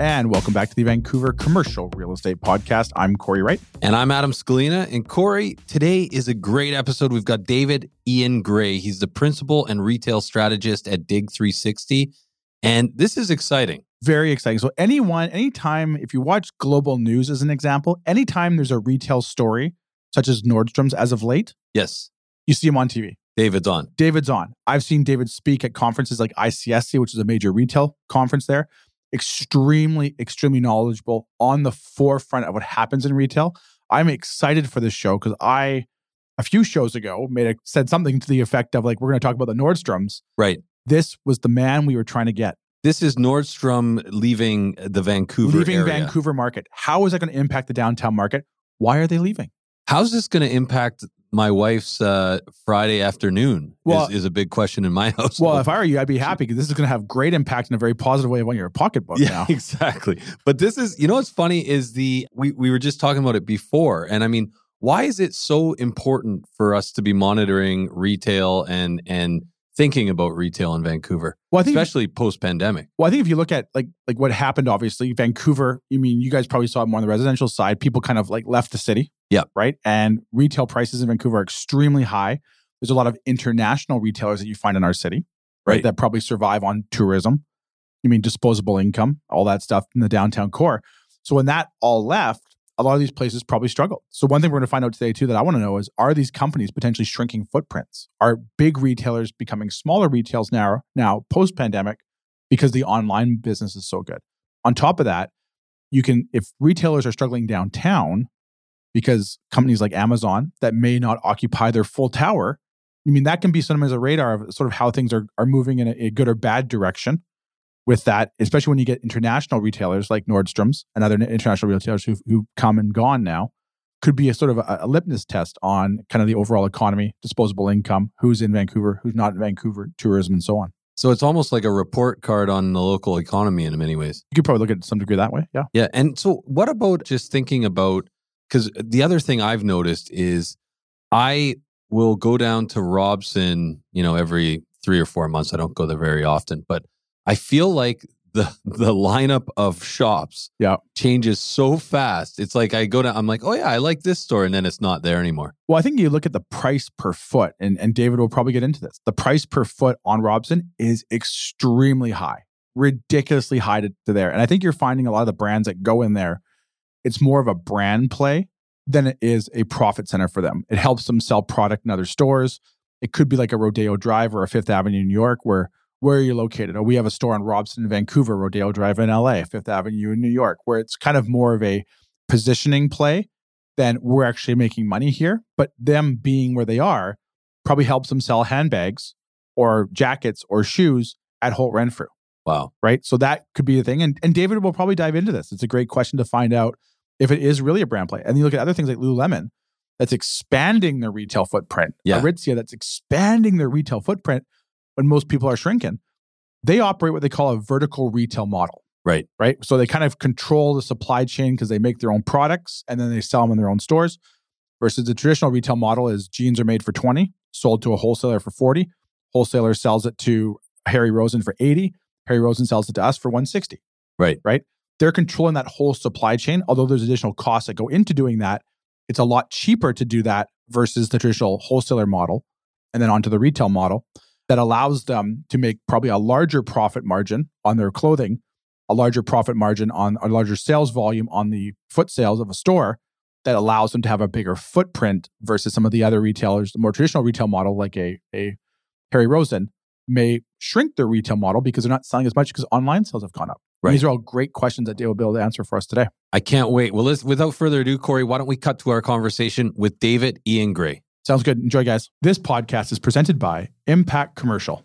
And welcome back to the Vancouver Commercial Real Estate Podcast. I'm Cory Wright. And I'm Adam Scalina. And Cory, today is a great episode. We've got David Ian Gray. He's the principal and retail strategist at DIG 360. And this is exciting. Very exciting. So, anyone, anytime, if you watch global news as an example, anytime there's a retail story, such as Nordstrom's as of late, Yes, you see him on TV. David's on. David's on. I've seen David speak at conferences like ICSC, which is a major retail conference there. Extremely, extremely knowledgeable on the forefront of what happens in retail. I'm excited for this show because I, a few shows ago, made a, said something to the effect of like, we're going to talk about the Nordstroms. Right. This was the man we were trying to get. This is Nordstrom leaving uh, the Vancouver leaving area. Vancouver market. How is that going to impact the downtown market? Why are they leaving? How's this going to impact my wife's uh, Friday afternoon? Well- is, is a big question in my house. Well, if I were you, I'd be happy because this is going to have great impact in a very positive way on your pocketbook yeah, now. exactly. But this is, you know, what's funny is the we we were just talking about it before, and I mean, why is it so important for us to be monitoring retail and and thinking about retail in Vancouver, Well, I think especially post pandemic? Well, I think if you look at like like what happened, obviously Vancouver. I mean, you guys probably saw it more on the residential side. People kind of like left the city. Yeah. Right. And retail prices in Vancouver are extremely high. There's a lot of international retailers that you find in our city, right? Right. That probably survive on tourism. You mean disposable income, all that stuff in the downtown core. So when that all left, a lot of these places probably struggled. So one thing we're going to find out today too that I want to know is are these companies potentially shrinking footprints? Are big retailers becoming smaller retails now now post pandemic because the online business is so good? On top of that, you can if retailers are struggling downtown because companies like Amazon that may not occupy their full tower, I mean that can be sometimes a radar of sort of how things are are moving in a, a good or bad direction with that, especially when you get international retailers like Nordstrom's and other international retailers who who come and gone now, could be a sort of a, a litmus test on kind of the overall economy, disposable income, who's in Vancouver, who's not in Vancouver, tourism, and so on. So it's almost like a report card on the local economy in many ways. You could probably look at it to some degree that way. Yeah. Yeah. And so, what about just thinking about? Because the other thing I've noticed is I will go down to Robson, you know, every three or four months. I don't go there very often, but I feel like the the lineup of shops Yeah. changes so fast. It's like I go down, I'm like, oh yeah, I like this store, and then it's not there anymore. Well, I think you look at the price per foot, and, and David will probably get into this. The price per foot on Robson is extremely high, ridiculously high to, to there. And I think you're finding a lot of the brands that go in there, it's more of a brand play than it is a profit center for them. It helps them sell product in other stores. It could be like a Rodeo Drive or a Fifth Avenue in New York, where where are you located? Oh, we have a store on Robson, in Vancouver, Rodeo Drive in LA, Fifth Avenue in New York, where it's kind of more of a positioning play than we're actually making money here. But them being where they are probably helps them sell handbags or jackets or shoes at Holt Renfrew, Wow. right? So that could be the thing. And, and David will probably dive into this. It's a great question to find out if it is really a brand play. And you look at other things like Lululemon that's expanding their retail footprint. Yeah. Aritzia that's expanding their retail footprint when most people are shrinking. They operate what they call a vertical retail model Right. right? So they kind of control the supply chain because they make their own products and then they sell them in their own stores. Versus the traditional retail model is jeans are made for 20, sold to a wholesaler for 40. Wholesaler sells it to Harry Rosen for 80. Harry Rosen sells it to us for 160. Right. Right. They're controlling that whole supply chain. Although there's additional costs that go into doing that, it's a lot cheaper to do that versus the traditional wholesaler model and then onto the retail model that allows them to make probably a larger profit margin on their clothing a larger profit margin on a larger sales volume on the foot sales of a store that allows them to have a bigger footprint versus some of the other retailers. The more traditional retail model, like a, a Harry Rosen, may shrink their retail model because they're not selling as much because online sales have gone up. Right. These are all great questions that Dave will be able to answer for us today. I can't wait. Well, let's, without further ado, Cory, why don't we cut to our conversation with David Ian Gray? Sounds good. Enjoy, guys. This podcast is presented by Impact Commercial.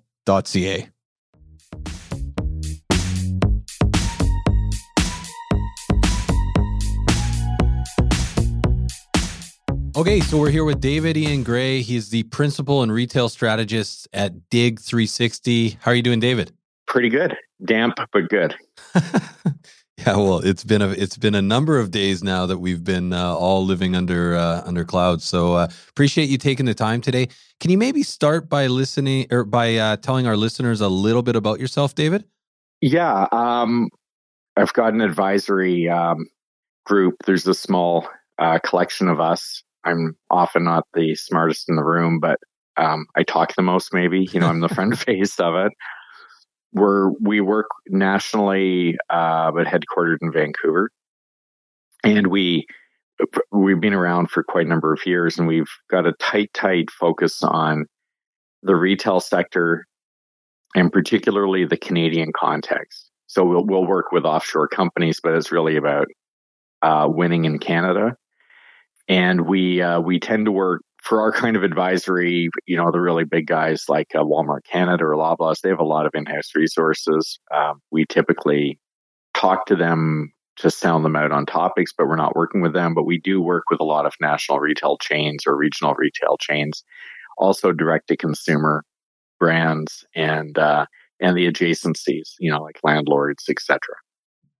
Okay, so we're here with David Ian Gray. He's the principal and retail strategist at DIG 360. How are you doing, David? Pretty good. Damp, but good. yeah, well, it's been a it's been a number of days now that we've been uh, all living under uh, under clouds. So uh, appreciate you taking the time today. Can you maybe start by listening or by uh, telling our listeners a little bit about yourself, David? Yeah, um, I've got an advisory um, group. There's a small uh, collection of us. I'm often not the smartest in the room, but um, I talk the most. Maybe you know I'm the front face of it. We're we work nationally, uh, but headquartered in Vancouver, and we we've been around for quite a number of years, and we've got a tight, tight focus on the retail sector, and particularly the Canadian context. So we'll we'll work with offshore companies, but it's really about uh, winning in Canada and we uh, we tend to work for our kind of advisory. You know, the really big guys like uh, Walmart Canada or Loblaws, they have a lot of in-house resources. Um, we typically talk to them to sound them out on topics, but we're not working with them. But we do work with a lot of national retail chains or regional retail chains, also direct to consumer brands and uh, and the adjacencies. You know, like landlords, etc.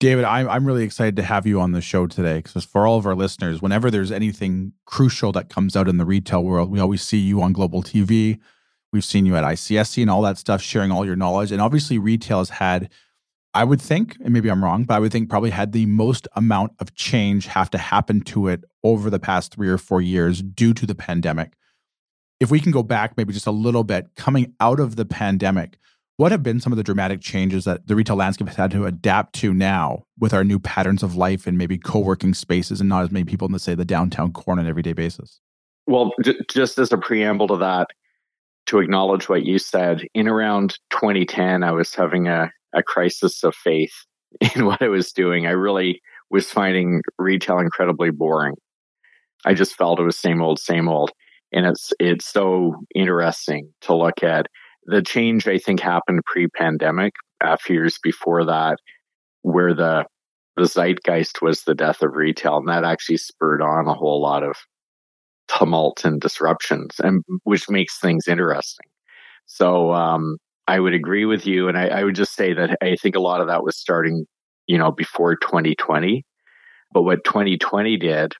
David, I'm, I'm really excited to have you on the show today because for all of our listeners, whenever there's anything crucial that comes out in the retail world, we always see you on global TV. We've seen you at ICSC and all that stuff, sharing all your knowledge. And obviously, retail has had, I would think, and maybe I'm wrong, but I would think probably had the most amount of change have to happen to it over the past three or four years due to the pandemic. If we can go back maybe just a little bit, coming out of the pandemic, what have been some of the dramatic changes that the retail landscape has had to adapt to now with our new patterns of life and maybe co-working spaces and not as many people in the say the downtown core on an everyday basis? Well, j- just as a preamble to that, to acknowledge what you said, in around 2010, I was having a, a crisis of faith in what I was doing. I really was finding retail incredibly boring. I just felt it was same old, same old. And it's it's so interesting to look at the change I think happened pre-pandemic, a few years before that, where the the zeitgeist was the death of retail, and that actually spurred on a whole lot of tumult and disruptions, and which makes things interesting. So um, I would agree with you, and I, I would just say that I think a lot of that was starting, you know, before 2020. But what 2020 did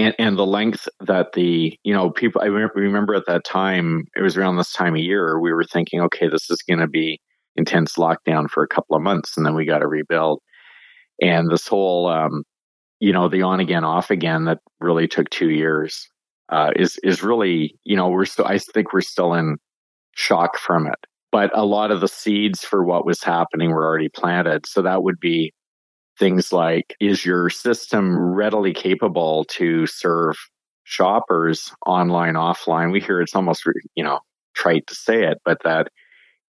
and and the length that the you know people I remember at that time it was around this time of year we were thinking okay this is going to be intense lockdown for a couple of months and then we got to rebuild. And this whole um, you know the on again off again that really took two years uh, is is really you know we're still I think we're still in shock from it. But a lot of the seeds for what was happening were already planted so that would be things like is your system readily capable to serve shoppers online offline? We hear it's almost you know trite to say it but that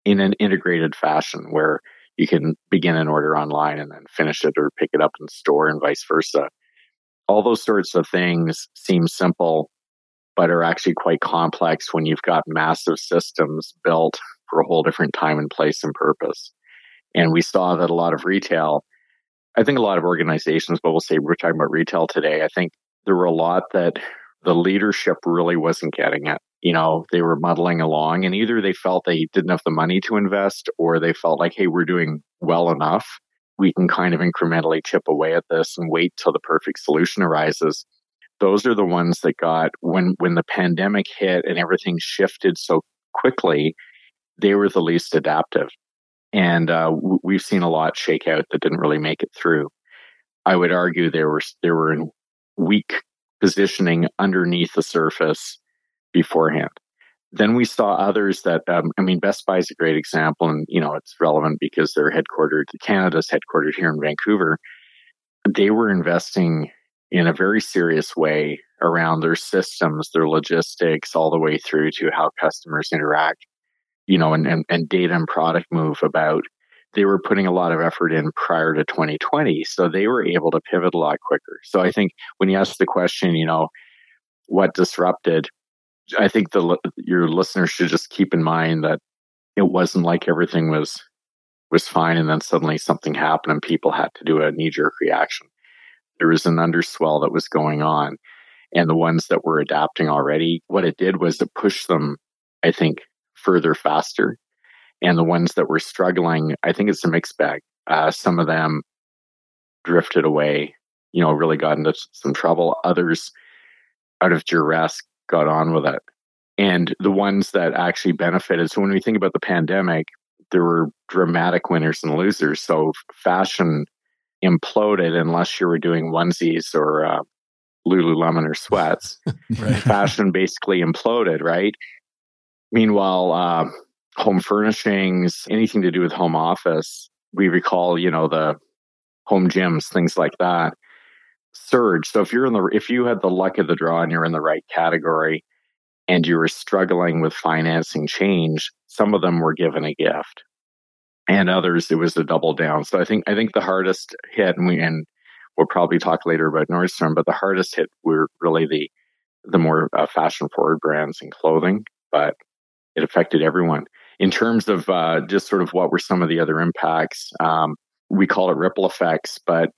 in an integrated fashion where you can begin an order online and then finish it or pick it up in store and vice versa. All those sorts of things seem simple but are actually quite complex when you've got massive systems built for a whole different time and place and purpose. And we saw that a lot of retail I think a lot of organizations, but we'll say we're talking about retail today. I think there were a lot that the leadership really wasn't getting it. You know, they were muddling along and either they felt they didn't have the money to invest or they felt like, hey, we're doing well enough. We can kind of incrementally chip away at this and wait till the perfect solution arises. Those are the ones that got when when the pandemic hit and everything shifted so quickly, they were the least adaptive. And uh, we've seen a lot shake out that didn't really make it through. I would argue there were there were weak positioning underneath the surface beforehand. Then we saw others that um, I mean, Best Buy is a great example, and you know it's relevant because they're headquartered. Canada's headquartered here in Vancouver. They were investing in a very serious way around their systems, their logistics, all the way through to how customers interact, you know, and, and, and data and product move about. They were putting a lot of effort in prior to 2020. So they were able to pivot a lot quicker. So I think when you ask the question, you know, what disrupted, I think the your listeners should just keep in mind that it wasn't like everything was was fine and then suddenly something happened and people had to do a knee jerk reaction. There was an underswell that was going on and the ones that were adapting already, what it did was it pushed them, I think, further faster. And the ones that were struggling, I think it's a mixed bag. Uh, some of them drifted away, you know, really got into some trouble. Others, out of duress, got on with it. And the ones that actually benefited. So when we think about the pandemic, there were dramatic winners and losers. So fashion imploded unless you were doing onesies or uh, Lululemon or sweats. right. Fashion basically imploded, right? Meanwhile, uh, home furnishings, anything to do with home office, we recall, you know, the home gyms, things like that, surge. So if you're in the, if you had the luck of the draw and you're in the right category and you were struggling with financing change, some of them were given a gift and others it was a double down. So I think, I think the hardest hit and we, and we'll probably talk later about Nordstrom, but the hardest hit were really the the more uh, fashion forward brands and clothing, but it affected everyone. In terms of uh, just sort of what were some of the other impacts, um, we call it ripple effects, but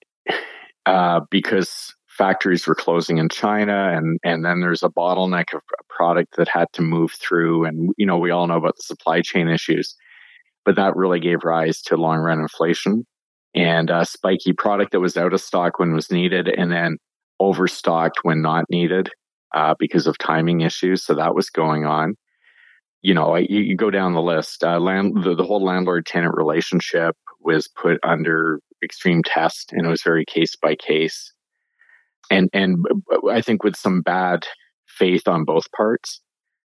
uh, because factories were closing in China, and and then there's a bottleneck of a product that had to move through, and you know we all know about the supply chain issues, but that really gave rise to long run inflation and a spiky product that was out of stock when was needed and then overstocked when not needed uh, because of timing issues. So that was going on. You know, you, you go down the list. Uh, land, the, the whole landlord tenant relationship was put under extreme test, and it was very case by case. And and I think with some bad faith on both parts,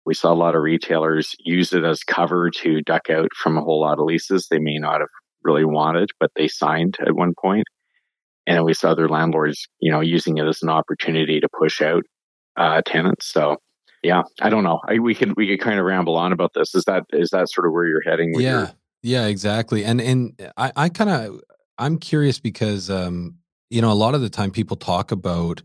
we saw a lot of retailers use it as cover to duck out from a whole lot of leases they may not have really wanted, but they signed at one point. And we saw other landlords, you know, using it as an opportunity to push out uh, tenants. So, yeah, I don't know. I, we could we could kind of ramble on about this. Is that is that sort of where you're heading? yeah, your- yeah, exactly. And and I, I kind of I'm curious because um, you know a lot of the time people talk about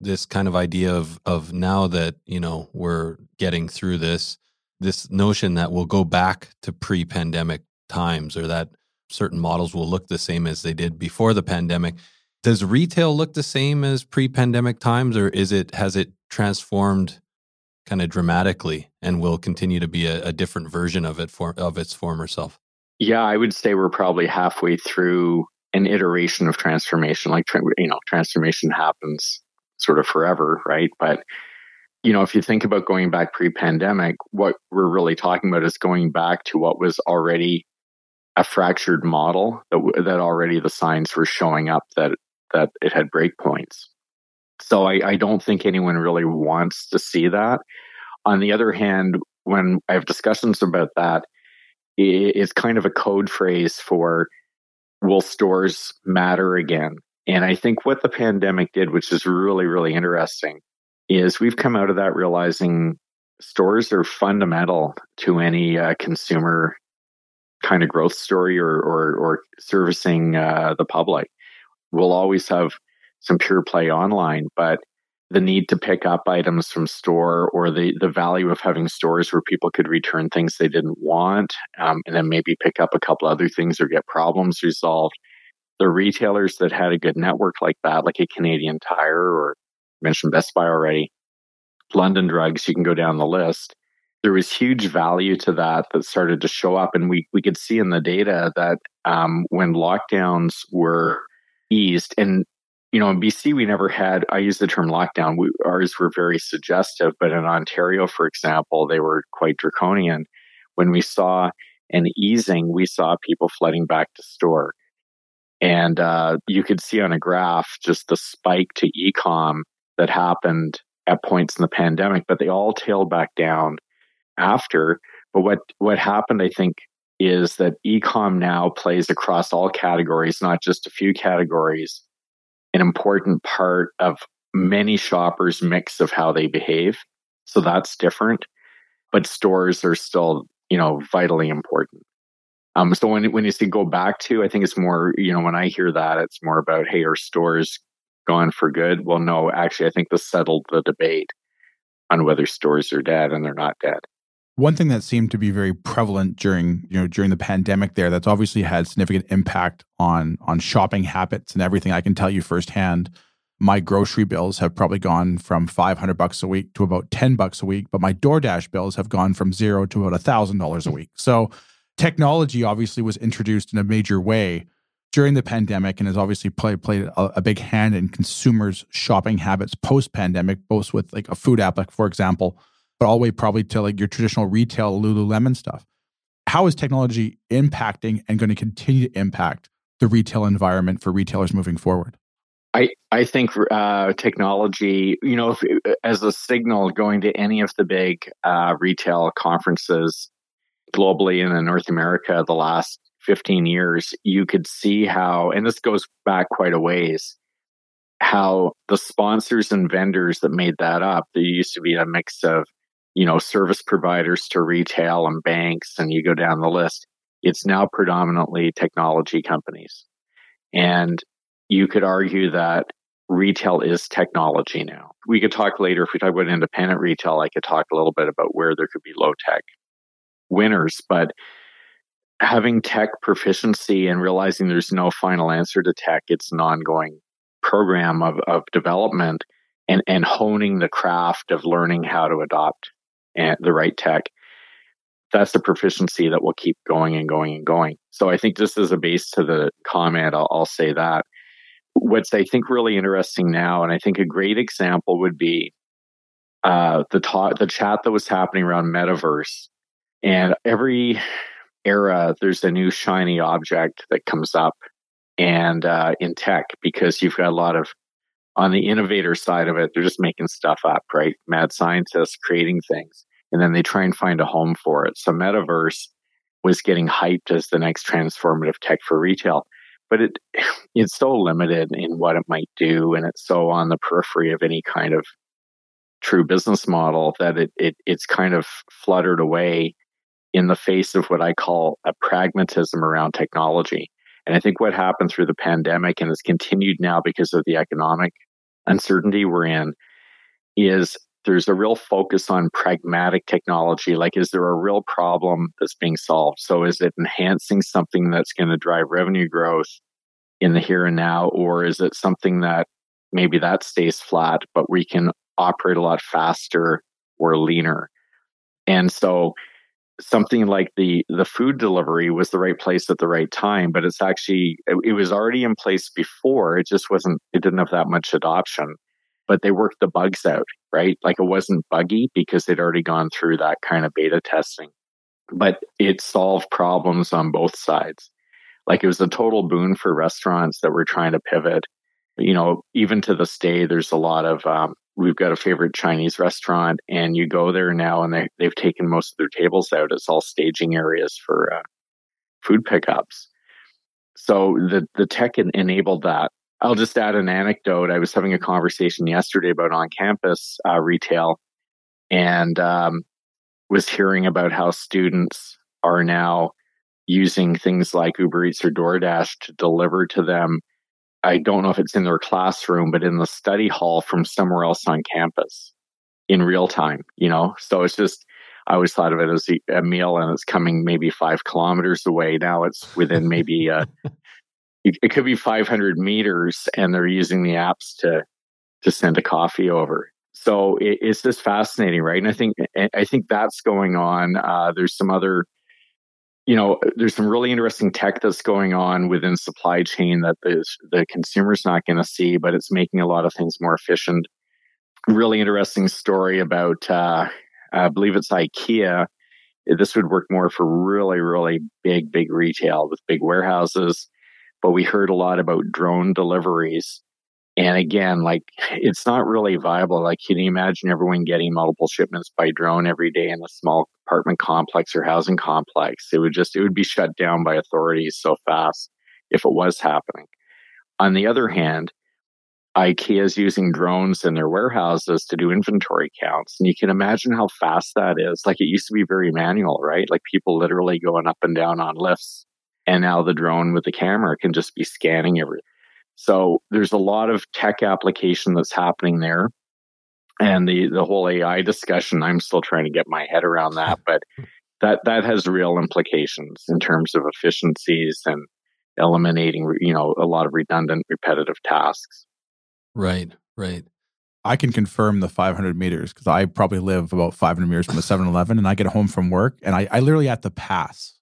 this kind of idea of of now that you know we're getting through this this notion that we'll go back to pre-pandemic times or that certain models will look the same as they did before the pandemic. Does retail look the same as pre-pandemic times, or is it has it transformed kind of dramatically and will continue to be a, a different version of it for of its former self? Yeah, I would say we're probably halfway through an iteration of transformation. Like you know, transformation happens sort of forever, right? But you know, if you think about going back pre-pandemic, what we're really talking about is going back to what was already a fractured model that, that already the signs were showing up that that it had breakpoints. So I, I don't think anyone really wants to see that. On the other hand, when I have discussions about that, it, it's kind of a code phrase for will stores matter again? And I think what the pandemic did, which is really, really interesting, is we've come out of that realizing stores are fundamental to any uh, consumer kind of growth story or or, or servicing uh, the public. We'll always have some pure play online, but the need to pick up items from store or the, the value of having stores where people could return things they didn't want um, and then maybe pick up a couple other things or get problems resolved. The retailers that had a good network like that, like a Canadian Tire or mentioned Best Buy already, London Drugs, you can go down the list there was huge value to that that started to show up. And we, we could see in the data that um, when lockdowns were eased, and you know, in BC, we never had, I use the term lockdown, we, ours were very suggestive, but in Ontario, for example, they were quite draconian. When we saw an easing, we saw people flooding back to store. And uh, you could see on a graph just the spike to ecom that happened at points in the pandemic, but they all tailed back down after. But what what happened, I think, is that ecom now plays across all categories, not just a few categories, an important part of many shoppers' mix of how they behave. So that's different. But stores are still, you know, vitally important. Um, so when when you say go back to, I think it's more, you know, when I hear that, it's more about, hey, are stores gone for good? Well, no, actually, I think this settled the debate on whether stores are dead and they're not dead. One thing that seemed to be very prevalent during, you know, during the pandemic there that's obviously had significant impact on on shopping habits and everything. I can tell you firsthand, my grocery bills have probably gone from 500 bucks a week to about 10 bucks a week, but my DoorDash bills have gone from 0 to about $1000 a week. So technology obviously was introduced in a major way during the pandemic and has obviously played played a, a big hand in consumers' shopping habits post pandemic, both with like a food app, like for example, but all the way probably to like your traditional retail Lululemon stuff. How is technology impacting and going to continue to impact the retail environment for retailers moving forward? I, I think uh, technology, you know, if, as a signal going to any of the big uh, retail conferences globally and in North America the last 15 years, you could see how, and this goes back quite a ways, how the sponsors and vendors that made that up, there used to be a mix of you know, service providers to retail and banks, and you go down the list. It's now predominantly technology companies. And you could argue that retail is technology now. We could talk later, if we talk about independent retail, I could talk a little bit about where there could be low tech winners. But having tech proficiency and realizing there's no final answer to tech, it's an ongoing program of, of development and, and honing the craft of learning how to adopt and the right tech, that's the proficiency that will keep going and going and going. So I think just as a base to the comment, I'll, I'll say that. What's I think really interesting now, and I think a great example would be uh, the ta- the chat that was happening around metaverse, and every era there's a new shiny object that comes up, and uh, in tech because you've got a lot of on the innovator side of it, they're just making stuff up, right? Mad scientists creating things, and then they try and find a home for it. So metaverse was getting hyped as the next transformative tech for retail, but it it's so limited in what it might do, and it's so on the periphery of any kind of true business model that it, it it's kind of fluttered away in the face of what I call a pragmatism around technology. And I think what happened through the pandemic and has continued now because of the economic uncertainty we're in is there's a real focus on pragmatic technology. Like, is there a real problem that's being solved? So, is it enhancing something that's going to drive revenue growth in the here and now? Or is it something that maybe that stays flat, but we can operate a lot faster or leaner? And so, something like the the food delivery was the right place at the right time but it's actually it, it, was already in place before it just wasn't it didn't have that much adoption. But they worked the bugs out right? Like it wasn't buggy because they'd already gone through that kind of beta testing. But it solved problems on both sides. Like it was a total boon for restaurants that were trying to pivot. You know even to this day there's a lot of um, we've got a favorite Chinese restaurant, and you go there now, and they they've taken most of their tables out. It's all staging areas for uh, food pickups. So the the tech enabled that. I'll just add an anecdote. I was having a conversation yesterday about on campus uh, retail, and um, was hearing about how students are now using things like Uber Eats or DoorDash to deliver to them I don't know if it's in their classroom, but in the study hall from somewhere else on campus in real time, you know? So it's just, I always thought of it as a meal and it's coming maybe five kilometers away. Now it's within maybe, uh, it could be 500 meters and they're using the apps to, to send a coffee over. So it, it's just fascinating, right? And I think, I think that's going on. Uh, there's some other, you know, there's some really interesting tech that's going on within supply chain that the, the consumer's not going to see, but it's making a lot of things more efficient. Really interesting story about, uh, I believe it's IKEA. This would work more for really, really big, big retail with big warehouses. But we heard a lot about drone deliveries. And again, like it's not really viable. Like, can you imagine everyone getting multiple shipments by drone every day in a small apartment complex or housing complex? It would just, it would be shut down by authorities so fast if it was happening. On the other hand, IKEA is using drones in their warehouses to do inventory counts. And you can imagine how fast that is. Like it used to be very manual, right? Like people literally going up and down on lifts. And now the drone with the camera can just be scanning everything. So there's a lot of tech application that's happening there. And the, the whole AI discussion, I'm still trying to get my head around that, but that, that has real implications in terms of efficiencies and eliminating, you know, a lot of redundant, repetitive tasks. Right, right. I can confirm the 500 meters because I probably live about 500 meters from a 7 Eleven and I get home from work and I, I literally have to pass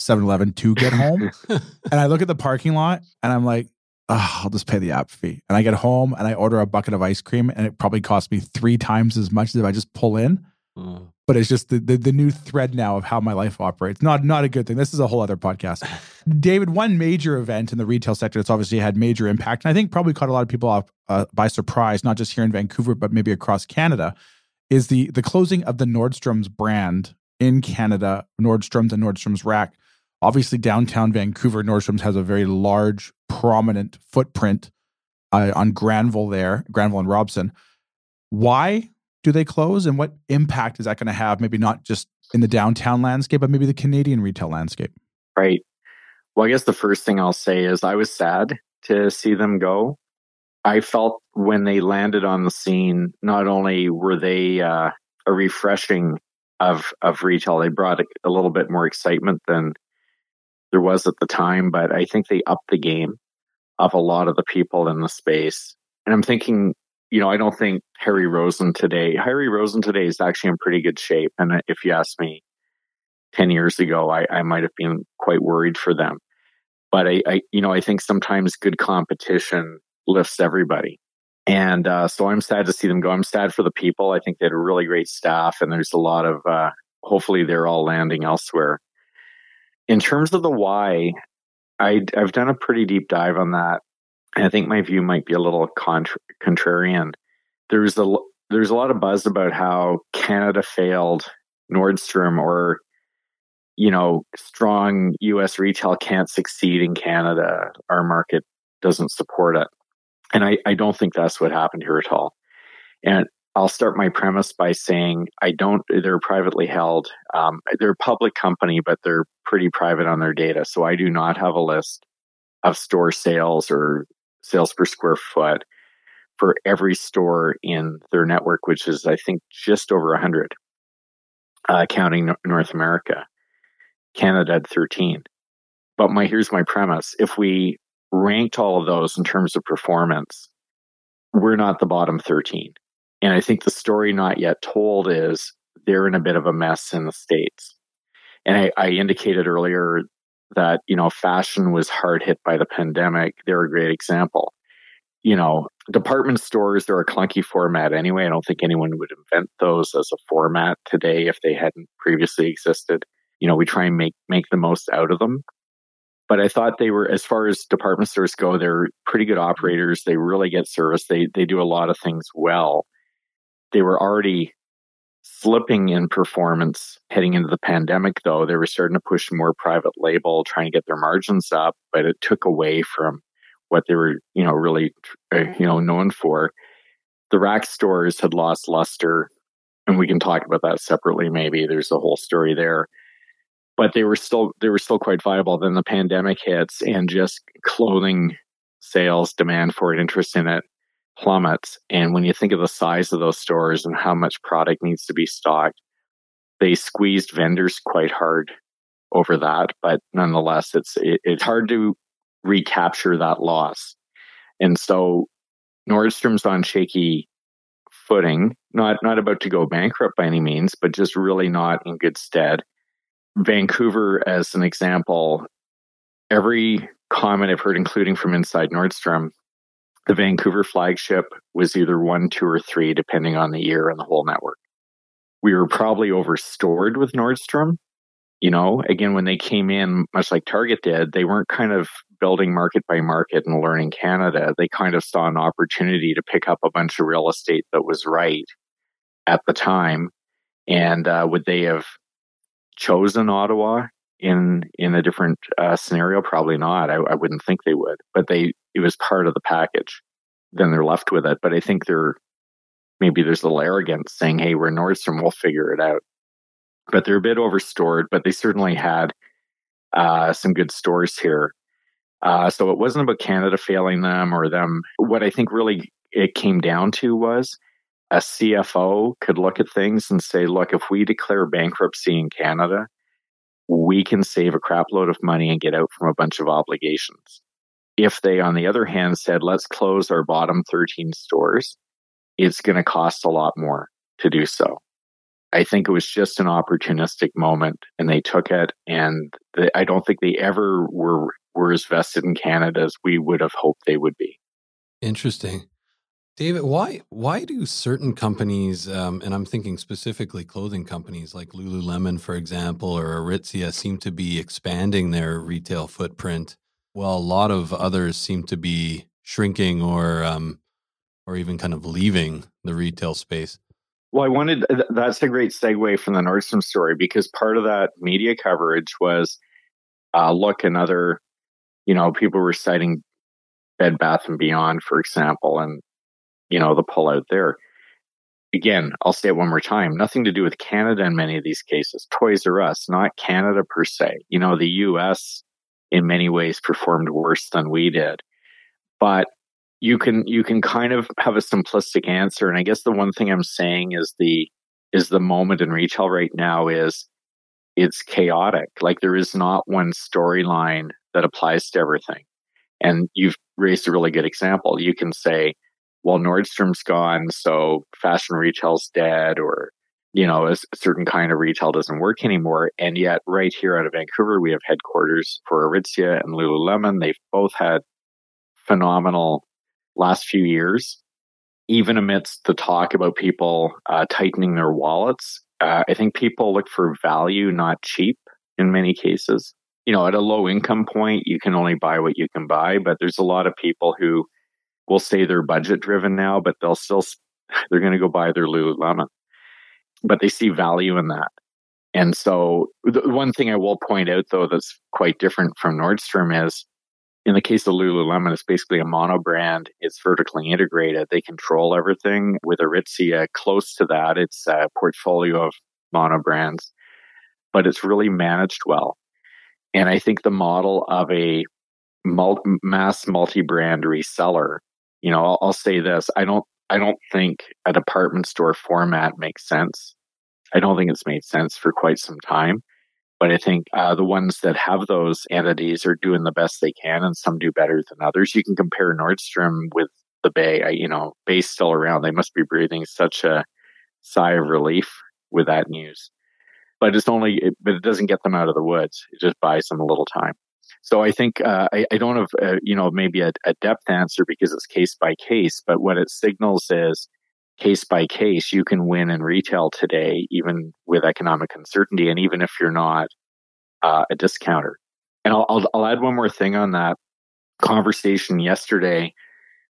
7 Eleven to get home. and I look at the parking lot and I'm like, oh, I'll just pay the app fee. And I get home and I order a bucket of ice cream and it probably costs me three times as much as if I just pull in. Mm but it's just the, the, the new thread now of how my life operates. Not not a good thing. This is a whole other podcast. David, one major event in the retail sector that's obviously had major impact, and I think probably caught a lot of people off uh, by surprise, not just here in Vancouver, but maybe across Canada, is the the closing of the Nordstrom's brand in Canada. Nordstrom's and Nordstrom's Rack. Obviously, downtown Vancouver, Nordstrom's has a very large, prominent footprint uh, on Granville there, Granville and Robson. Why do they close and what impact is that going to have maybe not just in the downtown landscape but maybe the canadian retail landscape? Right. Well i guess the first thing i'll say is i was sad to see them go. I felt when they landed on the scene not only were they uh, a refreshing of of retail they brought a, a little bit more excitement than there was at the time but i think they upped the game of a lot of the people in the space and i'm thinking you know, I don't think Harry Rosen today, Harry Rosen today is actually in pretty good shape. And if you ask me 10 years ago, I, I might have been quite worried for them. But I, I, you know, I think sometimes good competition lifts everybody. And uh, so I'm sad to see them go. I'm sad for the people. I think they had a really great staff, and there's a lot of, uh, hopefully, they're all landing elsewhere. In terms of the why, I, I've done a pretty deep dive on that. I think my view might be a little contra- contrarian. There's a there's a lot of buzz about how Canada failed Nordstrom or you know strong US retail can't succeed in Canada. Our market doesn't support it. And I, I don't think that's what happened here at all. And I'll start my premise by saying I don't, they're privately held. Um, they're a public company, but they're pretty private on their data. So I do not have a list of store sales or sales per square foot for every store in their network, which is, I think, just over 100, uh, counting North America. Canada had 13. But my here's my premise: if we ranked all of those in terms of performance, we're not the bottom 13. And I think the story not yet told is they're in a bit of a mess in the states. And I, I indicated earlier that you know fashion was hard hit by the pandemic. They're a great example. You know, department stores they're a clunky format anyway. I don't think anyone would invent those as a format today if they hadn't previously existed. You know, we try and make make the most out of them. But I thought they were, as far as department stores go, they're pretty good operators. They really get service. They they do a lot of things well. They were already slipping in performance heading into the pandemic, though. They were starting to push more private label, trying to get their margins up, but it took away from what they were, you know, really, uh, you know, known for. The rack stores had lost luster, and we can talk about that separately. Maybe there's a whole story there, but they were still they were still quite viable. Then the pandemic hits, and just clothing sales, demand for it, interest in it plummets. And when you think of the size of those stores and how much product needs to be stocked, they squeezed vendors quite hard over that. But nonetheless, it's it, it's hard to recapture that loss. And so Nordstrom's on shaky footing, not not about to go bankrupt by any means, but just really not in good stead. Vancouver, as an example, every comment I've heard, including from inside Nordstrom, the Vancouver flagship was either one, two, or three, depending on the year and the whole network. We were probably overstored with Nordstrom, You know, again, when they came in, much like Target did, they weren't kind of building market by market and learning Canada. They kind of saw an opportunity to pick up a bunch of real estate that was right at the time. And uh, would they have chosen Ottawa in in a different uh, scenario? Probably not. I, I wouldn't think they would. But they it was part of the package. Then they're left with it. But I think they're maybe there's a little arrogance saying, "Hey, we're Nordstrom. We'll figure it out." But they're a bit overstored. But they certainly had uh, some good stores here. Uh, so it wasn't about Canada failing them or them. What I think really it came down to was a CFO could look at things and say, look, if we declare bankruptcy in Canada, we can save a crapload of money and get out from a bunch of obligations. If they, on the other hand, said, let's close our bottom 13 stores, it's going to cost a lot more to do so. I think it was just an opportunistic moment and they took it. And I don't think they ever were, were as vested in Canada as we would have hoped they would be. Interesting. David, why why do certain companies, um, and I'm thinking specifically clothing companies like Lululemon, for example, or Aritzia, seem to be expanding their retail footprint, while a lot of others seem to be shrinking or um, or even kind of leaving the retail space? Well, I wanted that's a great segue from the Nordstrom story because part of that media coverage was uh, look, another, you know, people were citing Bed Bath and Beyond, for example, and you know, the pullout there. Again, I'll say it one more time. Nothing to do with Canada in many of these cases. Toys R Us, not Canada per se. You know, the US in many ways performed worse than we did. But you can you can kind of have a simplistic answer. And I guess the one thing I'm saying is the is the moment in retail right now is it's chaotic. Like there is not one storyline that applies to everything. And you've raised a really good example. You can say, well, Nordstrom's gone, so fashion retail's dead, or you know, a certain kind of retail doesn't work anymore. And yet, right here out of Vancouver, we have headquarters for Aritzia and Lululemon. They've both had phenomenal last few years, even amidst the talk about people uh, tightening their wallets. Uh, I think people look for value, not cheap, in many cases. You know, at a low income point, you can only buy what you can buy, but there's a lot of people who will say they're budget driven now, but they'll still, they're going to go buy their Lululemon. But they see value in that. And so, the one thing I will point out, though, that's quite different from Nordstrom is in the case of Lululemon, it's basically a mono brand. It's vertically integrated. They control everything. With Aritzia, close to that, it's a portfolio of mono brands, but it's really managed well. And I think the model of a mass multi brand reseller you know, I'll, I'll say this: I don't, I don't think a department store format makes sense. I don't think it's made sense for quite some time. But I think uh, the ones that have those entities are doing the best they can, and some do better than others. You can compare Nordstrom with the Bay. I, you know, Bay's still around. They must be breathing such a sigh of relief with that news. But it's only, it, but it doesn't get them out of the woods. It just buys them a little time. So I think uh, I, I, don't have uh, you know maybe a, a depth answer because it's case by case, but what it signals is case by case you can win in retail today, even with economic uncertainty, and even if you're not uh, a discounter. And I'll, I'll I'll add one more thing on that conversation yesterday.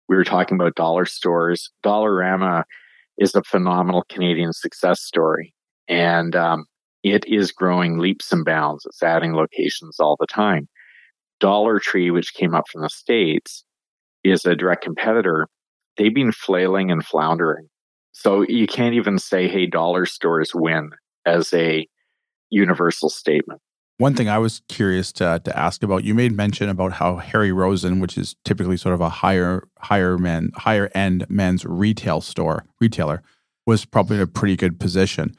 We were talking about dollar stores. Dollarama is a phenomenal Canadian success story, and um, it is growing leaps and bounds. It's adding locations all the time. Dollar Tree, which came up from the States, is a direct competitor. They've been flailing and floundering. So you can't even say, hey, dollar stores win as a universal statement. One thing I was curious to, to ask about, you made mention about how Harry Rosen, which is typically sort of a higher higher men higher end men's retail store retailer, was probably in a pretty good position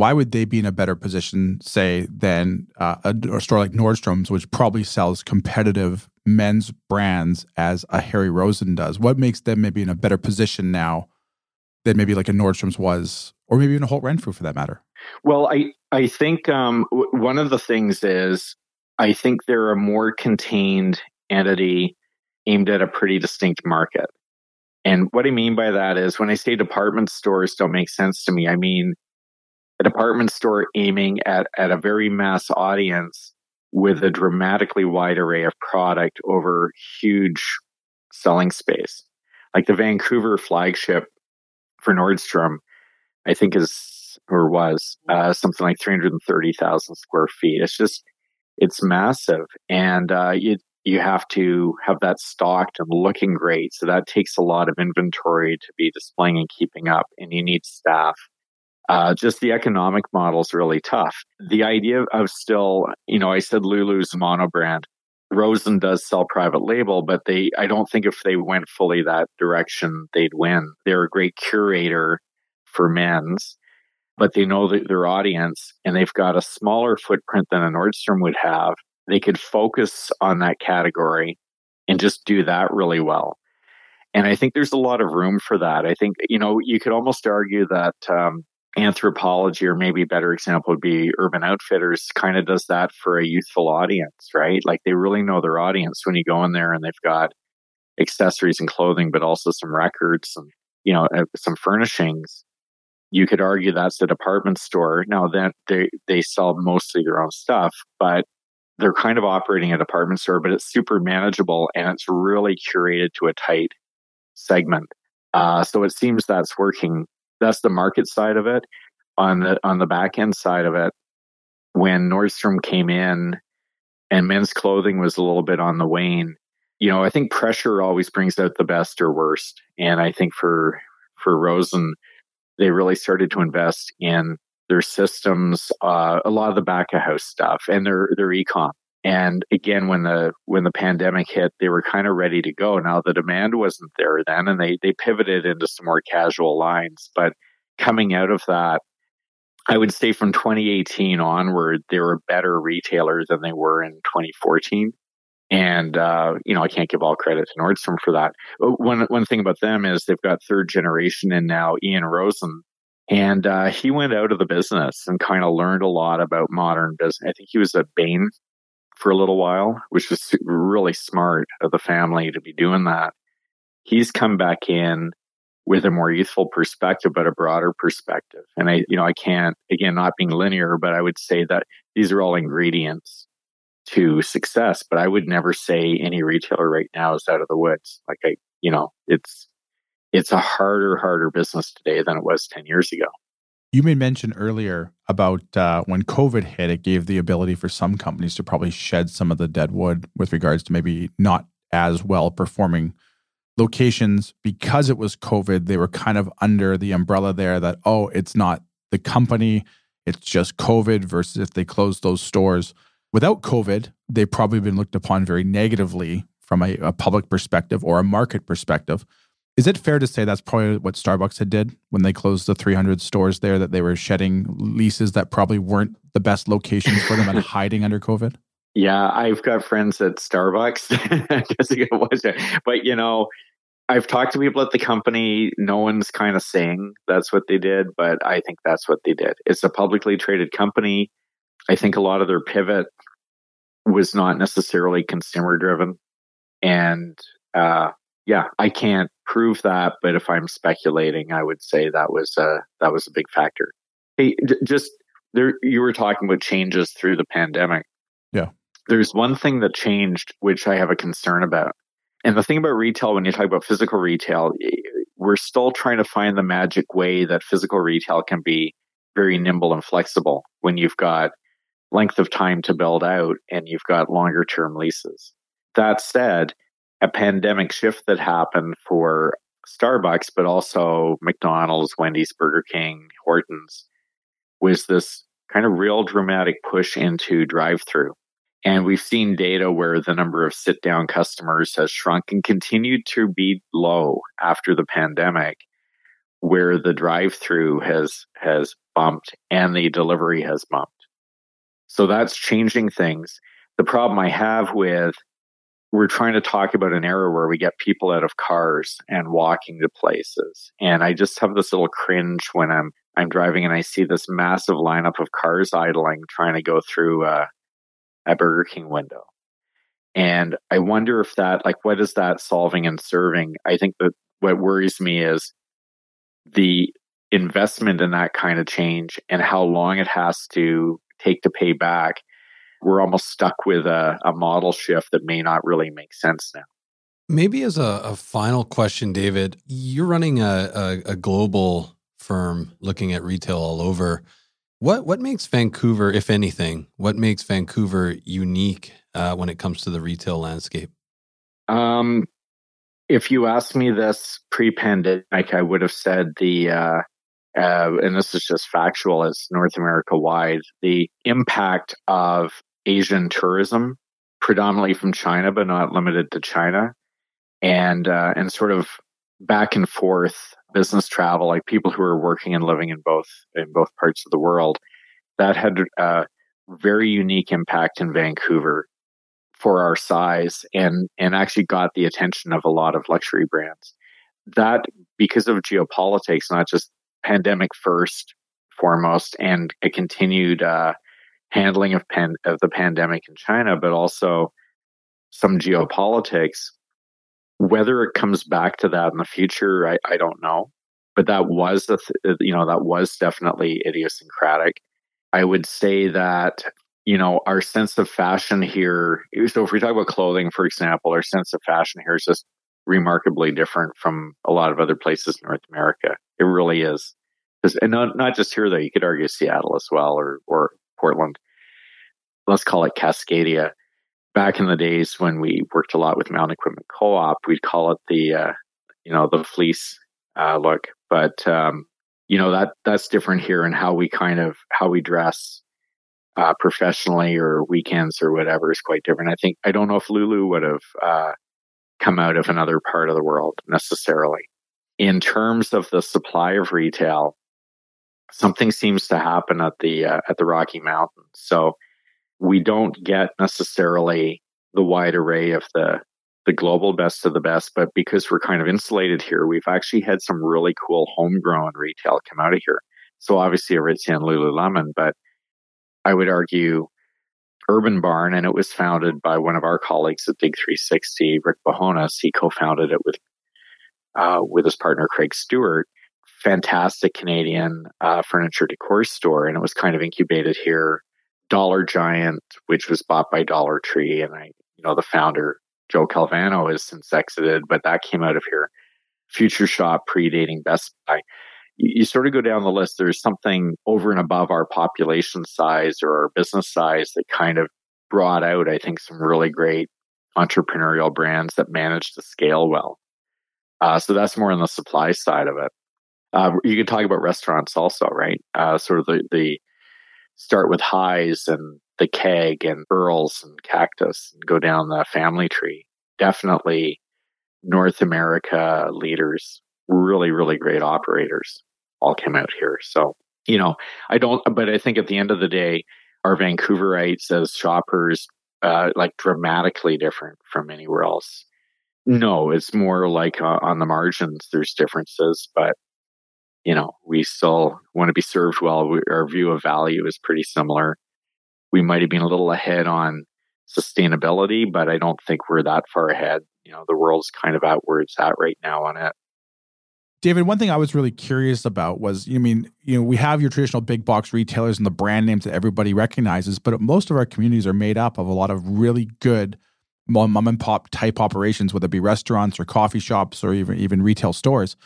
why would they be in a better position, say, than uh, a, a, store like Nordstrom's, which probably sells competitive men's brands as a Harry Rosen does? What makes them maybe in a better position now than maybe like a Nordstrom's was, or maybe even a Holt Renfrew for that matter? Well, I I think um, w- one of the things is I think they're a more contained entity aimed at a pretty distinct market. And what I mean by that is when I say department stores don't make sense to me, I mean a department store aiming at, at a very mass audience with a dramatically wide array of product over huge selling space. Like the Vancouver flagship for Nordstrom, I think is or was uh, something like 330,000 square feet. It's just, it's massive. And uh, you, you have to have that stocked and looking great. So that takes a lot of inventory to be displaying and keeping up, and you need staff. Uh, just the economic model is really tough. The idea of still, you know, I said Lulu's mono brand. Rosen does sell private label, but they, I don't think if they went fully that direction, they'd win. They're a great curator for men's, but they know their audience and they've got a smaller footprint than a Nordstrom would have. They could focus on that category and just do that really well. And I think there's a lot of room for that. I think, you know, you could almost argue that um, Anthropologie, or maybe a better example would be Urban Outfitters, kind of does that for a youthful audience, right? Like they really know their audience when you go in there and they've got accessories and clothing, but also some records and, you know, uh, some furnishings. You could argue that's a department store. Now that they, they sell mostly their own stuff, but they're kind of operating a department store, but it's super manageable and it's really curated to a tight segment. Uh, so it seems that's working that's the market side of it. On the on the back end side of it, when Nordstrom came in and men's clothing was a little bit on the wane, you know, I think pressure always brings out the best or worst. And I think for for Rosen, they really started to invest in their systems, uh, a lot of the back of house stuff, and their their ecom. And again, when the when the pandemic hit, they were kind of ready to go. Now the demand wasn't there then, and they they pivoted into some more casual lines. But coming out of that, I would say from 2018 onward, they were better retailer than they were in 2014. And uh, you know, I can't give all credit to Nordstrom for that. One one thing about them is they've got third generation and now, Ian Rosen, and uh, he went out of the business and kind of learned a lot about modern business. I think he was at Bain for a little while, which was really smart of the family to be doing that. He's come back in with a more youthful perspective, but a broader perspective. And I, you know, I can't, again, not being linear, but I would say that these are all ingredients to success. But I would never say any retailer right now is out of the woods. Like I, you know, it's, it's a harder, harder business today than it was 10 years ago. You made mention earlier about uh, when COVID hit, it gave the ability for some companies to probably shed some of the dead wood with regards to maybe not as well performing locations because it was COVID. They were kind of under the umbrella there that, oh, it's not the company, it's just COVID versus if they closed those stores. Without COVID, they've probably been looked upon very negatively from a, a public perspective or a market perspective. Is it fair to say that's probably what Starbucks had did when they closed the 300 stores there that they were shedding leases that probably weren't the best locations for them and hiding under COVID? Yeah, I've got friends at Starbucks. but you know, I've talked to people at the company. No one's kind of saying that's what they did, but I think that's what they did. It's a publicly traded company. I think a lot of their pivot was not necessarily consumer driven. And uh, yeah, I can't prove that, but if I'm speculating, I would say that was a that was a big factor. Hey, d- just there, you were talking about changes through the pandemic. Yeah, there's one thing that changed, which I have a concern about. And the thing about retail, when you talk about physical retail, we're still trying to find the magic way that physical retail can be very nimble and flexible when you've got length of time to build out and you've got longer term leases. That said, a pandemic shift that happened for Starbucks, but also McDonald's, Wendy's, Burger King, Hortons, was this kind of real dramatic push into drive through. And we've seen data where the number of sit down customers has shrunk and continued to be low after the pandemic, where the drive through has, has bumped and the delivery has bumped. So that's changing things. The problem I have with we're trying to talk about an era where we get people out of cars and walking to places. And I just have this little cringe when I'm I'm driving and I see this massive lineup of cars idling trying to go through a, a Burger King window. And I wonder if that like what is that solving and serving? I think that what worries me is the investment in that kind of change and how long it has to take to pay back, we're almost stuck with a, a model shift that may not really make sense now. Maybe as a, a final question, David, you're running a, a, a global firm looking at retail all over. What what makes Vancouver, if anything, what makes Vancouver unique uh, when it comes to the retail landscape? Um, if you asked me this pre-pandemic, I would have said the, uh, uh, and this is just factual, as North America wide, the impact of Asian tourism, predominantly from China, but not limited to China, and uh, and sort of back and forth business travel, like people who are working and living in both in both parts of the world, that had a very unique impact in Vancouver for our size and and actually got the attention of a lot of luxury brands. That because of geopolitics, not just pandemic first foremost, and a continued uh, handling of pan- of the pandemic in China, but also some geopolitics. Whether it comes back to that in the future, I, I don't know. But that was the th- uh, you know that was definitely idiosyncratic. I would say that you know, our sense of fashion here. So if we talk about clothing, for example, our sense of fashion here is just remarkably different from a lot of other places in North America. It really is. And not, not just here though, you could argue Seattle as well or, or Portland. Let's call it Cascadia. Back in the days when we worked a lot with Mountain Equipment Co-op, we'd call it the, uh, you know, the fleece uh, look. But, um, you know, that, that's different here in how we kind of, how we dress uh, professionally or weekends or whatever is quite different. I think I don't know if Lulu would have uh, come out of another part of the world necessarily. In terms of the supply of retail, something seems to happen at the uh, at the Rocky Mountains. So we don't get necessarily the wide array of the the global best of the best, but because we're kind of insulated here, we've actually had some really cool homegrown retail come out of here. So obviously Aritzia and Lululemon, but I would argue, Urban Barn, and it was founded by one of our colleagues at Dig 360, Rick Bohonas. He co-founded it with uh, with his partner Craig Stewart. Fantastic Canadian uh, furniture decor store, and it was kind of incubated here. Dollar Giant, which was bought by Dollar Tree, and I, you know, the founder Joe Calvano has since exited, but that came out of here. Future Shop predating Best Buy you sort of go down the list, there's something over and above our population size or our business size that kind of brought out, I think, some really great entrepreneurial brands that managed to scale well. Uh, so that's more on the supply side of it. Uh, you can talk about restaurants also, right? Uh, sort of the, the start with Hy's and the Keg and Earls and Cactus and go down the family tree. Definitely North America leaders, really, really great operators all came out here. So, you know, I don't, but I think at the end of the day, our Vancouverites as shoppers, uh, like dramatically different from anywhere else. No, it's more like uh, on the margins, there's differences, but you know, we still want to be served well. We, our view of value is pretty similar. We might have been a little ahead on sustainability, but I don't think we're that far ahead. You know, the world's kind of at where it's at right now on it. David, one thing I was really curious about was, you mean, you know, we have your traditional big box retailers and the brand names that everybody recognizes, but most of our communities are made up of a lot of really good mom and pop type operations, whether it be restaurants or coffee shops or even even retail stores.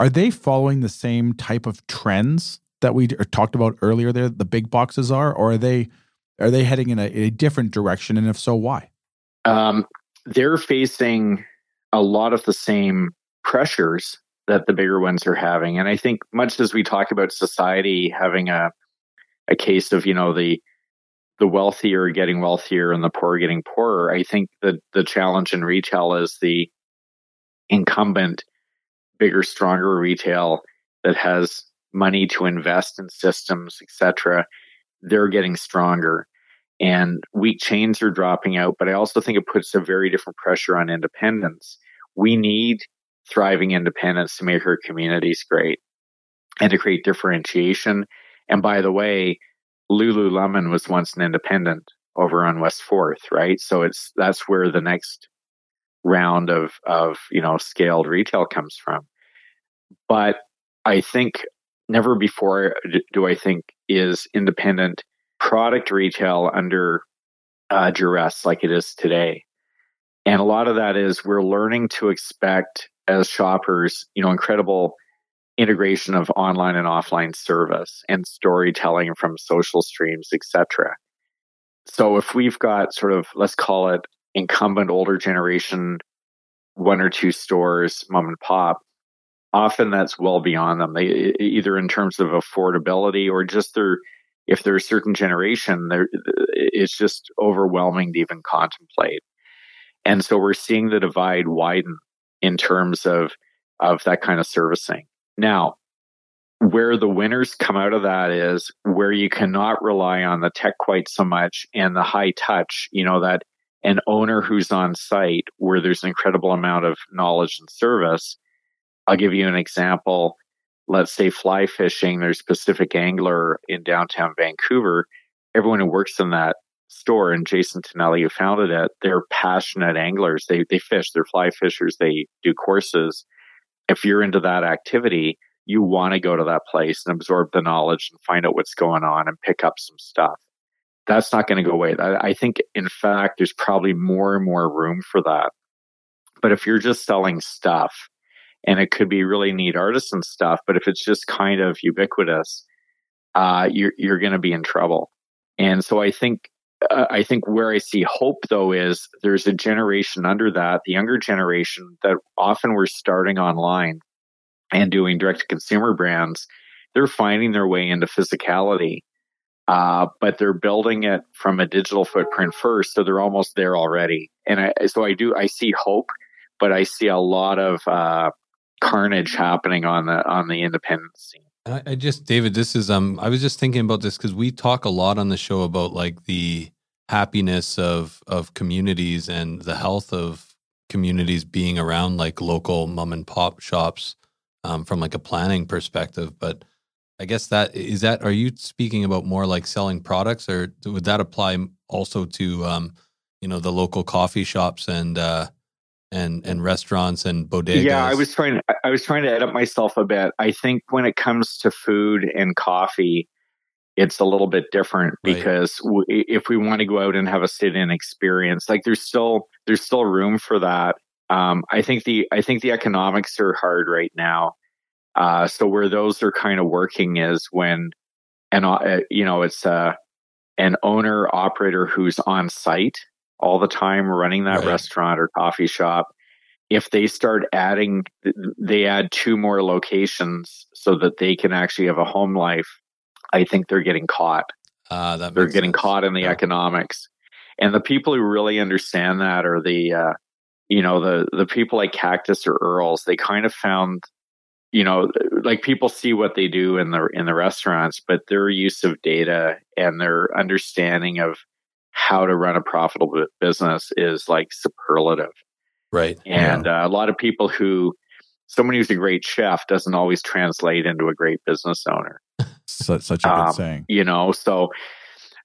Are they following the same type of trends that we talked about earlier? There, the big boxes are, or are they are they heading in a, a different direction? And if so, why? Um, they're facing a lot of the same pressures that the bigger ones are having. And I think much as we talk about society having a a case of, you know, the the wealthier getting wealthier and the poor getting poorer, I think that the challenge in retail is the incumbent, bigger, stronger retail that has money to invest in systems, etc. They're getting stronger. And weak chains are dropping out, but I also think it puts a very different pressure on independence. We need thriving independence to make our communities great and to create differentiation. And by the way, Lululemon was once an independent over on West Fourth, right? So it's that's where the next round of of you know scaled retail comes from. But I think never before do I think is independent product retail under uh, duress like it is today. And a lot of that is we're learning to expect as shoppers, you know, incredible integration of online and offline service and storytelling from social streams, etc. So if we've got sort of let's call it incumbent older generation one or two stores, mom and pop, often that's well beyond them. They either in terms of affordability or just their if they're a certain generation, it's just overwhelming to even contemplate. And so we're seeing the divide widen in terms of of that kind of servicing. Now, where the winners come out of that is where you cannot rely on the tech quite so much and the high touch, you know, that an owner who's on site where there's an incredible amount of knowledge and service. I'll give you an example. Let's say fly fishing, there's Pacific Angler in downtown Vancouver. Everyone who works in that store and Jason Tonelli who founded it, they're passionate anglers. They they fish, they're fly fishers, they do courses. If you're into that activity, you want to go to that place and absorb the knowledge and find out what's going on and pick up some stuff. That's not going to go away. I, I think, in fact, there's probably more and more room for that. But if you're just selling stuff, and it could be really neat artisan stuff, but if it's just kind of ubiquitous, uh, you're you're going to be in trouble. And so I think uh, I think where I see hope though is there's a generation under that, the younger generation that often we're starting online and doing direct to consumer brands, they're finding their way into physicality. Uh, but they're building it from a digital footprint first, so they're almost there already. And I, so I do, I see hope, but I see a lot of uh, carnage happening on the on the independent scene. I, just, David, this is um, I was just thinking about this because we talk a lot on the show about like the happiness of of communities and the health of communities being around like local mom and pop shops um, from like a planning perspective. But I guess that is that. Are you speaking about more like selling products, or would that apply also to um, you know the local coffee shops and uh, and and restaurants and bodegas? Yeah, I was trying. I was trying to edit myself a bit. I think when it comes to food and coffee, it's a little bit different right. because w- if we want to go out and have a sit-in experience, like there's still there's still room for that um, I think the I think the economics are hard right now. Uh, so where those are kind of working is when, and uh, you know, it's uh, an owner operator who's on site all the time running that right. restaurant or coffee shop. If they start adding, they add two more locations so that they can actually have a home life. I think they're getting caught. Uh, they're getting sense. caught in the yeah. economics, and the people who really understand that are the uh, you know the the people like cactus or earls they kind of found you know like people see what they do in the in the restaurants but their use of data and their understanding of how to run a profitable business is like superlative right and yeah. uh, a lot of people who someone who's a great chef doesn't always translate into a great business owner such, such a good um, saying you know so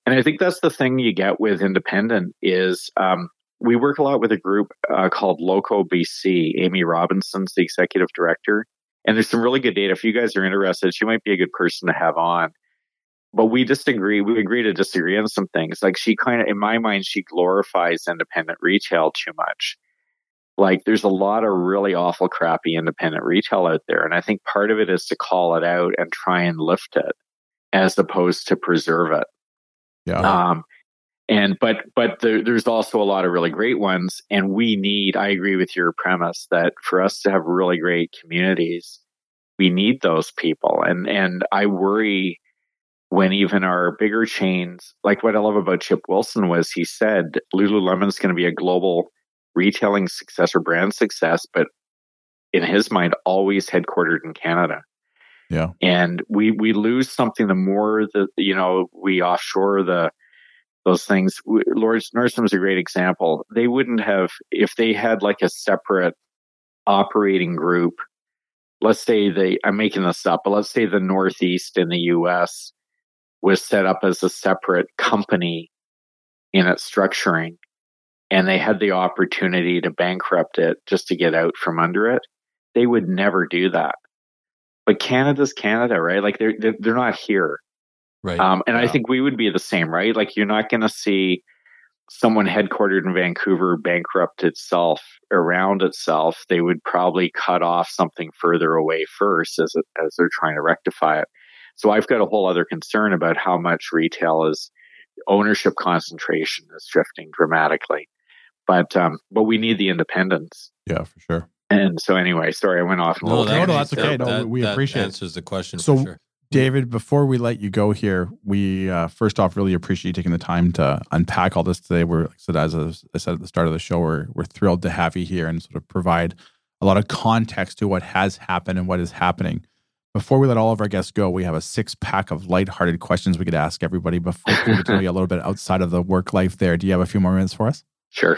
and i think that's the thing you get with independent is um, we work a lot with a group uh, called Loco BC. Amy Robinson's the executive director. And there's some really good data. If you guys are interested, she might be a good person to have on. But we disagree. We agree to disagree on some things. Like she kind of, in my mind, she glorifies independent retail too much. Like there's a lot of really awful, crappy independent retail out there. And I think part of it is to call it out and try and lift it as opposed to preserve it. Yeah. Um, and but but there, there's also a lot of really great ones. And we need i agree with your premise that for us to have really great communities we need those people. And and i worry when even our bigger chains like what i love about chip wilson was he said lululemon's going to be a global retailing success or brand success but in his mind always headquartered in canada. Yeah. And we we lose something the more that you know we offshore the those things. Lord Nordstrom is a great example. They wouldn't have, if they had like a separate operating group, let's say they, I'm making this up, but let's say the Northeast in the US was set up as a separate company in its structuring and they had the opportunity to bankrupt it just to get out from under it, they would never do that. but Canada's Canada, right? Like they're, they're not here. Right. Um, and I think we would be the same, right? Like you're not going to see someone headquartered in Vancouver bankrupt itself around itself. They would probably cut off something further away first as it, as they're trying to rectify it. So I've got a whole other concern about how much retail is ownership concentration is shifting dramatically. But um, but we need the independence. Yeah, for sure. And so anyway, sorry, I went off. a no, little that- tangent no, that's there. okay. No, we that appreciate it. answers the question So- for sure. David, before we let you go here, we uh, first off really appreciate you taking the time to unpack all this today. We're, like I said, as I said at the start of the show, we're, we're thrilled to have you here and sort of provide a lot of context to what has happened and what is happening. Before we let all of our guests go, we have a six pack of lighthearted questions we could ask everybody before we know you a little bit outside of the work life there. Do you have a few more minutes for us? Sure.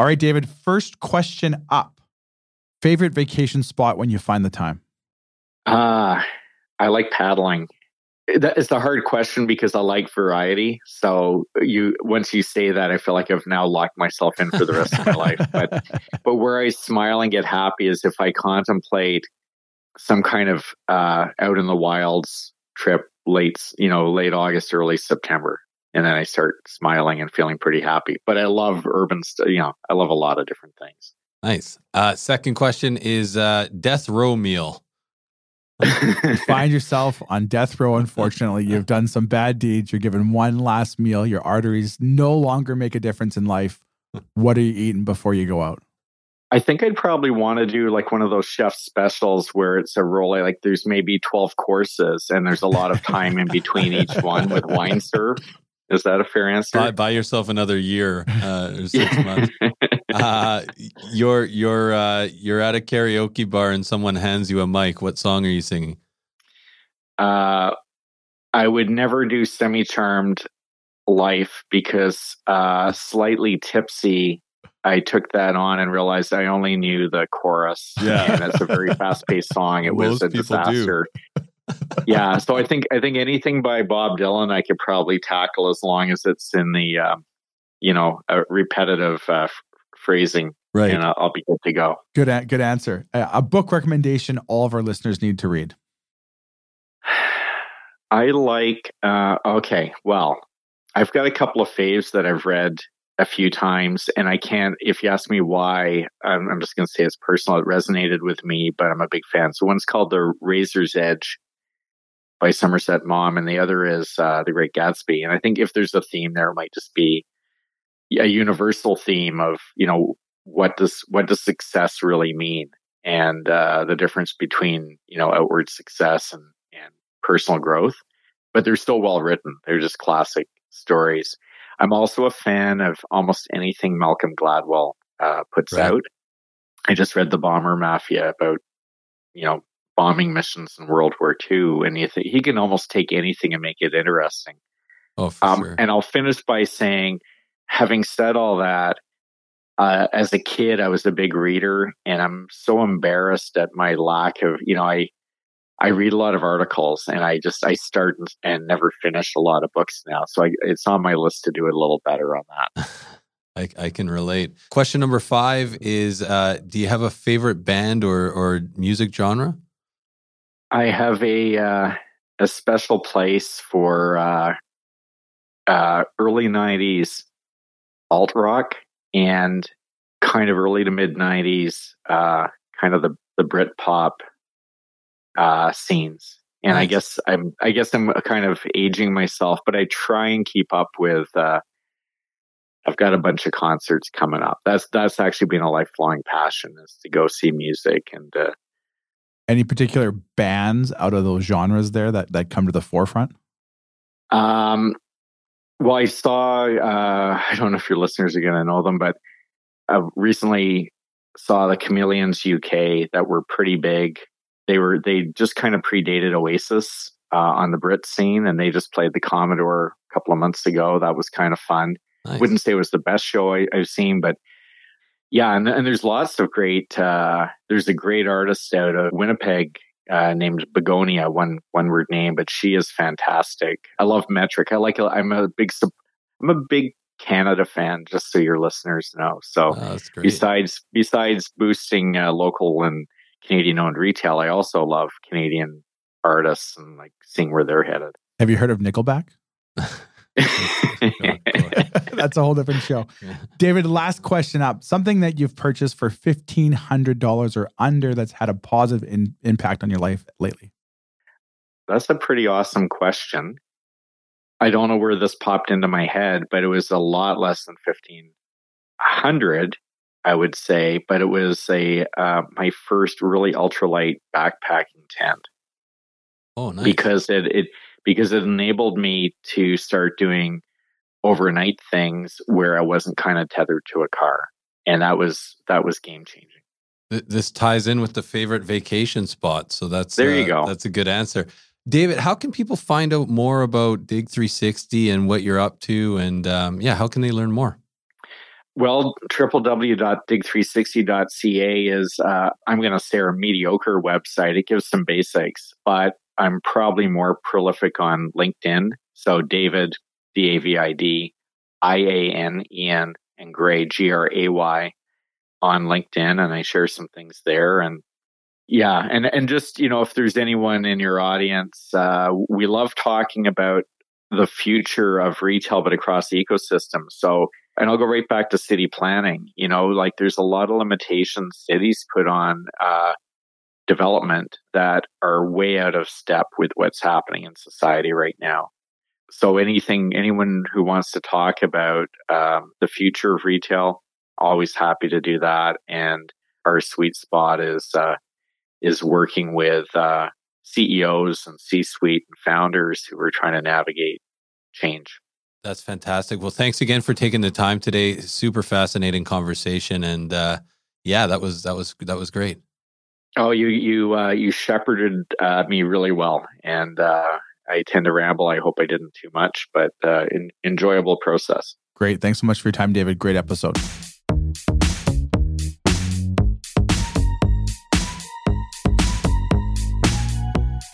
All right, David, first question up. Favorite vacation spot when you find the time? Uh, I like paddling. That is a hard question because I like variety. So you once you say that, I feel like I've now locked myself in for the rest of my life. But but where I smile and get happy is if I contemplate some kind of uh, out in the wilds trip late, you know, late August, early September, and then I start smiling and feeling pretty happy. But I love urban, st- you know, I love a lot of different things. Nice. Uh, second question is uh, death row meal. You find yourself on death row, unfortunately. You've done some bad deeds. You're given one last meal. Your arteries no longer make a difference in life. What are you eating before you go out? I think I'd probably want to do like one of those chef specials where it's a roll. Like there's maybe 12 courses and there's a lot of time in between each one with wine serve. Is that a fair answer? Buy, buy yourself another year uh, or six months. Uh, you're you're uh, you're at a karaoke bar and someone hands you a mic. What song are you singing? uh, I would never do semi charmed life because uh, slightly tipsy. I took that on and realized I only knew the chorus. Yeah. and it's a very fast paced song. It was a people do. disaster. Yeah, so I think I think anything by Bob Dylan I could probably tackle as long as it's in the um, you know repetitive uh, f- phrasing, Right. and I'll, I'll be good to go. Good, a- good answer. Uh, a book recommendation all of our listeners need to read. I like. Uh, okay, well, I've got a couple of faves that I've read a few times, and I can't. If you ask me why, I'm, I'm just going to say it's personal. It resonated with me, but I'm a big fan. So one's called The Razor's Edge by Somerset Maugham, and the other is uh, The Great Gatsby. And I think if there's a theme there, it might just be a universal theme of you know what does what does success really mean, and uh, the difference between you know outward success and and personal growth, but they're still well written. They're just classic stories. I'm also a fan of almost anything Malcolm Gladwell uh, puts Right. out. I just read The Bomber Mafia about, you know, bombing missions in World War II, and th- he can almost take anything and make it interesting. Oh, Um, sure. And I'll finish by saying, having said all that, uh, as a kid, I was a big reader, and I'm so embarrassed at my lack of, you know, I I read a lot of articles, and I just I start and, and never finish a lot of books now. So I, it's on my list to do a little better on that. I, I can relate. Question number five is: uh, Do you have a favorite band or or music genre? I have a uh, a special place for uh, uh, early '90s alt rock and kind of early to mid '90s, uh, kind of the the Brit pop uh, scenes. And I guess I'm I guess I'm kind of aging myself, but I try and keep up with. Uh, I've got a bunch of concerts coming up. That's that's actually been a lifelong passion is to go see music and uh, Any particular bands out of those genres there that, that come to the forefront? Um, well, I saw. Uh, I don't know if your listeners are going to know them, but I recently saw the Chameleons UK that were pretty big. They were they just kind of predated Oasis uh, on the Brit scene, and they just played the Commodore a couple of months ago. That was kind of fun. Nice. Wouldn't say it was the best show I, have seen, but yeah, and, and there's lots of great. Uh, there's a great artist out of Winnipeg uh, named Begonia, one one word name, but she is fantastic. I love Metric. I like. I'm a big. I'm a big Canada fan, just so your listeners know. So Oh, that's great. besides besides boosting uh, local and Canadian owned retail, I also love Canadian artists and like seeing where they're headed. Have you heard of Nickelback? Go ahead. That's a whole different show. Yeah. David, last question up. Something that you've purchased for $1,500 or under that's had a positive in, impact on your life lately. That's a pretty awesome question. I don't know where this popped into my head, but it was a lot less than fifteen hundred, I would say. But it was a uh, my first really ultralight backpacking tent Oh, nice. because it it because it enabled me to start doing overnight things where I wasn't kind of tethered to a car, and that was that was game changing. This ties in with the favorite vacation spot. So that's There you uh, go. That's a good answer. David, how can people find out more about Dig 360 and what you're up to? And um, yeah, how can they learn more? Well, www.dig360.ca is, uh, I'm going to say, a mediocre website. It gives some basics, but I'm probably more prolific on LinkedIn. So David, D A V I D, I A N E N, and Gray, G R A Y, on LinkedIn, and I share some things there. And yeah, and and just you know, if there's anyone in your audience, uh, we love talking about the future of retail, but across the ecosystem. So and I'll go right back to city planning. You know, like there's a lot of limitations cities put on uh, development that are way out of step with what's happening in society right now. So anything, anyone who wants to talk about um, the future of retail, always happy to do that. And our sweet spot is uh, is working with uh, CEOs and C-suite and founders who are trying to navigate change. That's fantastic. Well, thanks again for taking the time today. Super fascinating conversation. And uh, yeah, that was that was that was great. Oh, you you uh, you shepherded uh, me really well, and uh, I tend to ramble. I hope I didn't too much, but uh, en- enjoyable process. Great. Thanks so much for your time, David. Great episode.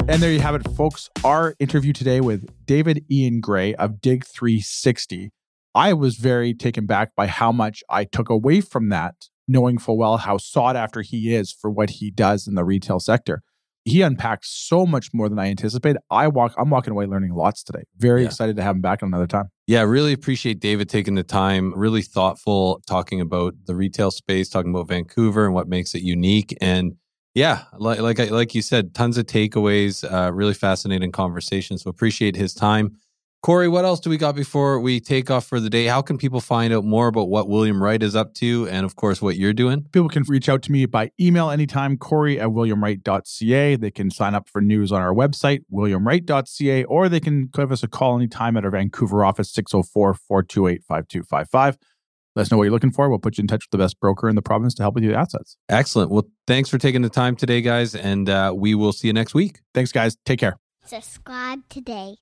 And there you have it, folks. Our interview today with David Ian Gray of Dig 360. I was very taken back by how much I took away from that, knowing full well how sought after he is for what he does in the retail sector. He unpacked so much more than I anticipated. I walk, I'm walking away learning lots today. Very Yeah. excited to have him back another time. Yeah, really appreciate David taking the time, really thoughtful, talking about the retail space, talking about Vancouver and what makes it unique. And yeah, like like, I, like you said, tons of takeaways, uh, really fascinating conversation. So appreciate his time. Cory, what else do we got before we take off for the day? How can people find out more about what William Wright is up to and, of course, what you're doing? People can reach out to me by email anytime, Cory at williamwright.ca. They can sign up for news on our website, williamwright.ca, or they can give us a call anytime at our Vancouver office, 604 428 5255. Let us know what you're looking for. We'll put you in touch with the best broker in the province to help with your assets. Excellent. Well, thanks for taking the time today, guys. And uh, we will see you next week. Thanks, guys. Take care. Subscribe today.